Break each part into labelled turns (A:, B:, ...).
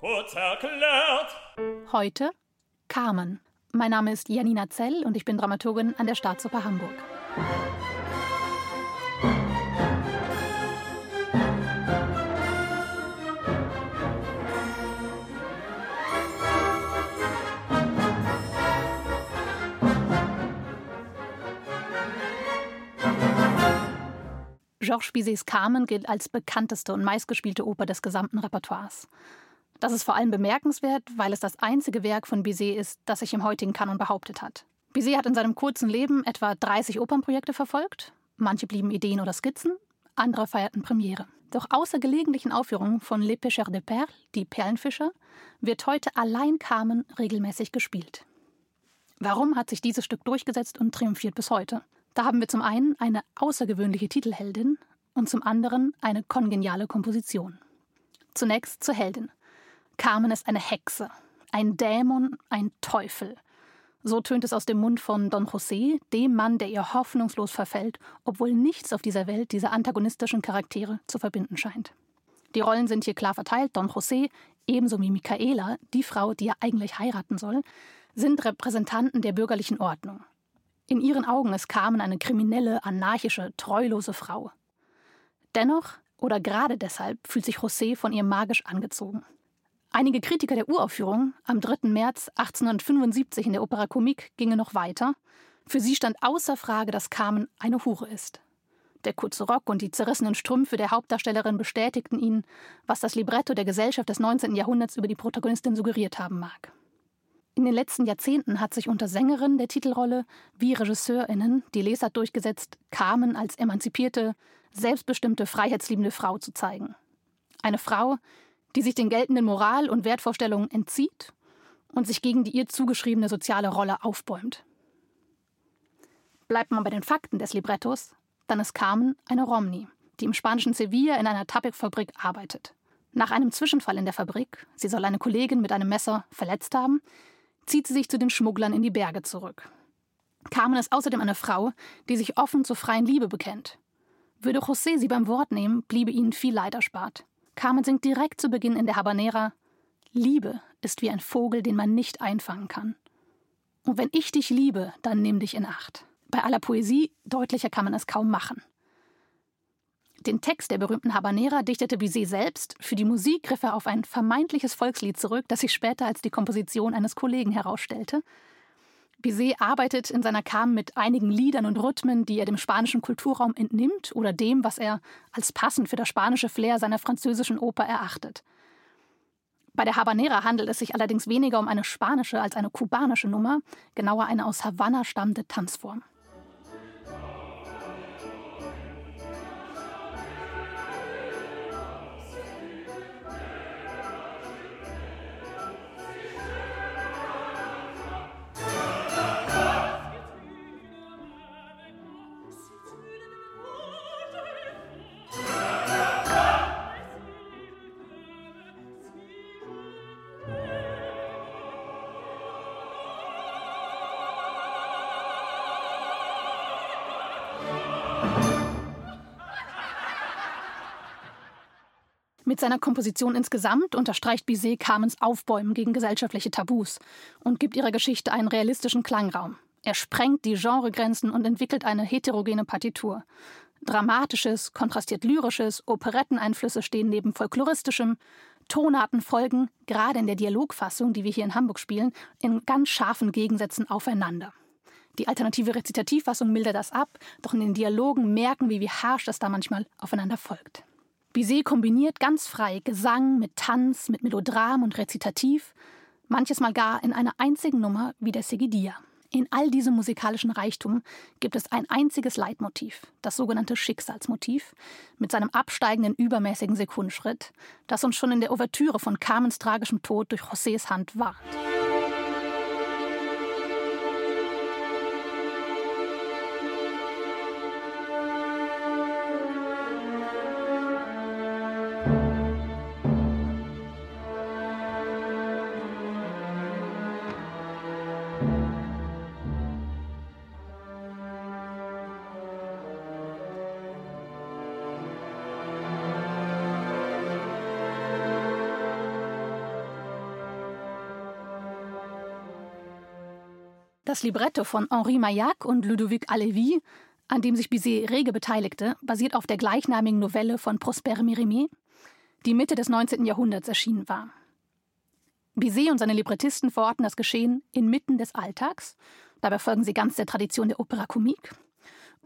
A: Kurz erklärt.
B: Heute Carmen. Mein Name ist Janina Zell und ich bin Dramaturgin an der Staatsoper Hamburg. Georges Bizets Carmen gilt als bekannteste und meistgespielte Oper des gesamten Repertoires. Das ist vor allem bemerkenswert, weil es das einzige Werk von Bizet ist, das sich im heutigen Kanon behauptet hat. Bizet hat in seinem kurzen Leben etwa 30 Opernprojekte verfolgt. Manche blieben Ideen oder Skizzen, andere feierten Premiere. Doch außer gelegentlichen Aufführungen von Les Pêcheurs de Perles, die Perlenfischer, wird heute allein Carmen regelmäßig gespielt. Warum hat sich dieses Stück durchgesetzt und triumphiert bis heute? Da haben wir zum einen eine außergewöhnliche Titelheldin und zum anderen eine kongeniale Komposition. Zunächst zur Heldin. Carmen ist eine Hexe, ein Dämon, ein Teufel. So tönt es aus dem Mund von Don José, dem Mann, der ihr hoffnungslos verfällt, obwohl nichts auf dieser Welt diese antagonistischen Charaktere zu verbinden scheint. Die Rollen sind hier klar verteilt. Don José, ebenso wie Michaela, die Frau, die er eigentlich heiraten soll, sind Repräsentanten der bürgerlichen Ordnung. In ihren Augen ist Carmen eine kriminelle, anarchische, treulose Frau. Dennoch, oder gerade deshalb, fühlt sich José von ihr magisch angezogen. Einige Kritiker der Uraufführung am 3. März 1875 in der Opera Comique gingen noch weiter. Für sie stand außer Frage, dass Carmen eine Hure ist. Der kurze Rock und die zerrissenen Strümpfe der Hauptdarstellerin bestätigten ihnen, was das Libretto der Gesellschaft des 19. Jahrhunderts über die Protagonistin suggeriert haben mag. In den letzten Jahrzehnten hat sich unter Sängerinnen der Titelrolle wie RegisseurInnen die Lesart durchgesetzt, Carmen als emanzipierte, selbstbestimmte, freiheitsliebende Frau zu zeigen. Eine Frau, die sich den geltenden Moral- und Wertvorstellungen entzieht und sich gegen die ihr zugeschriebene soziale Rolle aufbäumt. Bleibt man bei den Fakten des Librettos, dann ist Carmen eine Romney, die im spanischen Sevilla in einer Tabakfabrik arbeitet. Nach einem Zwischenfall in der Fabrik, sie soll eine Kollegin mit einem Messer verletzt haben, zieht sie sich zu den Schmugglern in die Berge zurück. Carmen ist außerdem eine Frau, die sich offen zur freien Liebe bekennt. Würde José sie beim Wort nehmen, bliebe ihnen viel Leid erspart. Carmen singt direkt zu Beginn in der Habanera: Liebe ist wie ein Vogel, den man nicht einfangen kann. Und wenn ich dich liebe, dann nimm dich in Acht. Bei aller Poesie deutlicher kann man es kaum machen. Den Text der berühmten Habanera dichtete Bizet selbst. Für die Musik griff er auf ein vermeintliches Volkslied zurück, das sich später als die Komposition eines Kollegen herausstellte. Bizet arbeitet in seiner Kam mit einigen Liedern und Rhythmen, die er dem spanischen Kulturraum entnimmt oder dem, was er als passend für das spanische Flair seiner französischen Oper erachtet. Bei der Habanera handelt es sich allerdings weniger um eine spanische als eine kubanische Nummer, genauer eine aus Havanna stammende Tanzform. Mit seiner Komposition insgesamt unterstreicht Bizet Carmens Aufbäumen gegen gesellschaftliche Tabus und gibt ihrer Geschichte einen realistischen Klangraum. Er sprengt die Genregrenzen und entwickelt eine heterogene Partitur. Dramatisches, kontrastiert lyrisches, Operetteneinflüsse stehen neben folkloristischem, Tonarten folgen, gerade in der Dialogfassung, die wir hier in Hamburg spielen, in ganz scharfen Gegensätzen aufeinander. Die alternative Rezitativfassung mildert das ab, doch in den Dialogen merken wir, wie harsch das da manchmal aufeinander folgt. Bizet kombiniert ganz frei Gesang mit Tanz, mit Melodram und Rezitativ, manches Mal gar in einer einzigen Nummer wie der Segidia. In all diesem musikalischen Reichtum gibt es ein einziges Leitmotiv, das sogenannte Schicksalsmotiv, mit seinem absteigenden übermäßigen Sekundenschritt, das uns schon in der Ouvertüre von Carmens tragischem Tod durch Josés Hand warnt. Das Libretto von Henri Maillac und Ludovic Alevi, an dem sich Bizet rege beteiligte, basiert auf der gleichnamigen Novelle von Prosper Mérimée, die Mitte des 19. Jahrhunderts erschienen war. Bizet und seine Librettisten verorten das Geschehen inmitten des Alltags, dabei folgen sie ganz der Tradition der Opera Comique,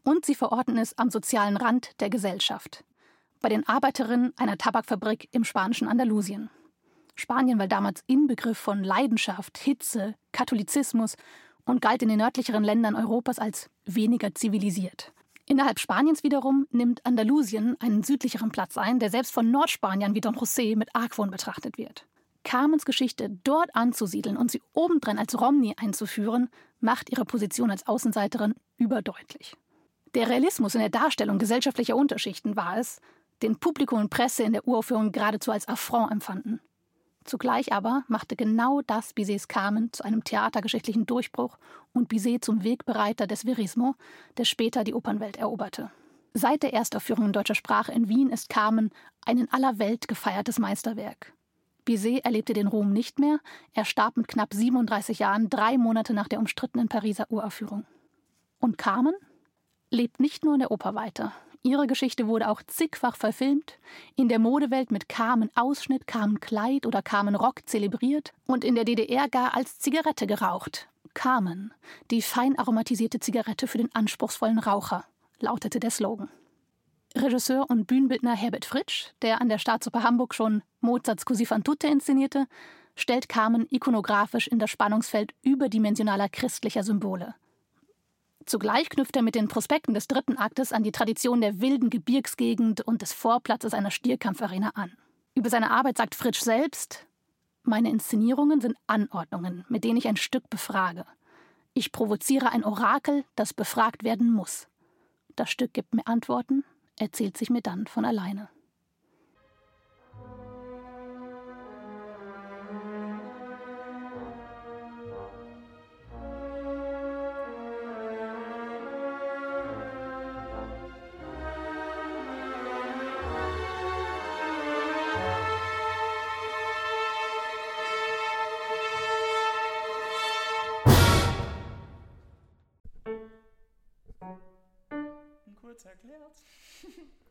B: und sie verorten es am sozialen Rand der Gesellschaft, bei den Arbeiterinnen einer Tabakfabrik im spanischen Andalusien. Spanien war damals Inbegriff von Leidenschaft, Hitze, Katholizismus und galt in den nördlicheren Ländern Europas als weniger zivilisiert. Innerhalb Spaniens wiederum nimmt Andalusien einen südlicheren Platz ein, der selbst von Nordspaniern wie Don José mit Argwohn betrachtet wird. Carmens Geschichte dort anzusiedeln und sie obendrein als Romney einzuführen, macht ihre Position als Außenseiterin überdeutlich. Der Realismus in der Darstellung gesellschaftlicher Unterschichten war es, den Publikum und Presse in der Uraufführung geradezu als Affront empfanden. Zugleich aber machte genau das Bizets Carmen zu einem theatergeschichtlichen Durchbruch und Bizet zum Wegbereiter des Verismo, der später die Opernwelt eroberte. Seit der Erstaufführung in deutscher Sprache in Wien ist Carmen ein in aller Welt gefeiertes Meisterwerk. Bizet erlebte den Ruhm nicht mehr, er starb mit knapp 37 Jahren drei Monate nach der umstrittenen Pariser Uraufführung. Und Carmen lebt nicht nur in der Oper weiter. Ihre Geschichte wurde auch zigfach verfilmt, in der Modewelt mit Carmen Ausschnitt, Carmen Kleid oder Carmen Rock zelebriert und in der DDR gar als Zigarette geraucht. Carmen, die fein aromatisierte Zigarette für den anspruchsvollen Raucher, lautete der Slogan. Regisseur und Bühnenbildner Herbert Fritsch, der an der Staatsoper Hamburg schon Mozarts Così fan tutte inszenierte, stellt Carmen ikonografisch in das Spannungsfeld überdimensionaler christlicher Symbole. Zugleich knüpft er mit den Prospekten des dritten Aktes an die Tradition der wilden Gebirgsgegend und des Vorplatzes einer Stierkampfarena an. Über seine Arbeit sagt Fritsch selbst: Meine Inszenierungen sind Anordnungen, mit denen ich ein Stück befrage. Ich provoziere ein Orakel, das befragt werden muss. Das Stück gibt mir Antworten, erzählt sich mir dann von alleine.
A: Kurz erklärt.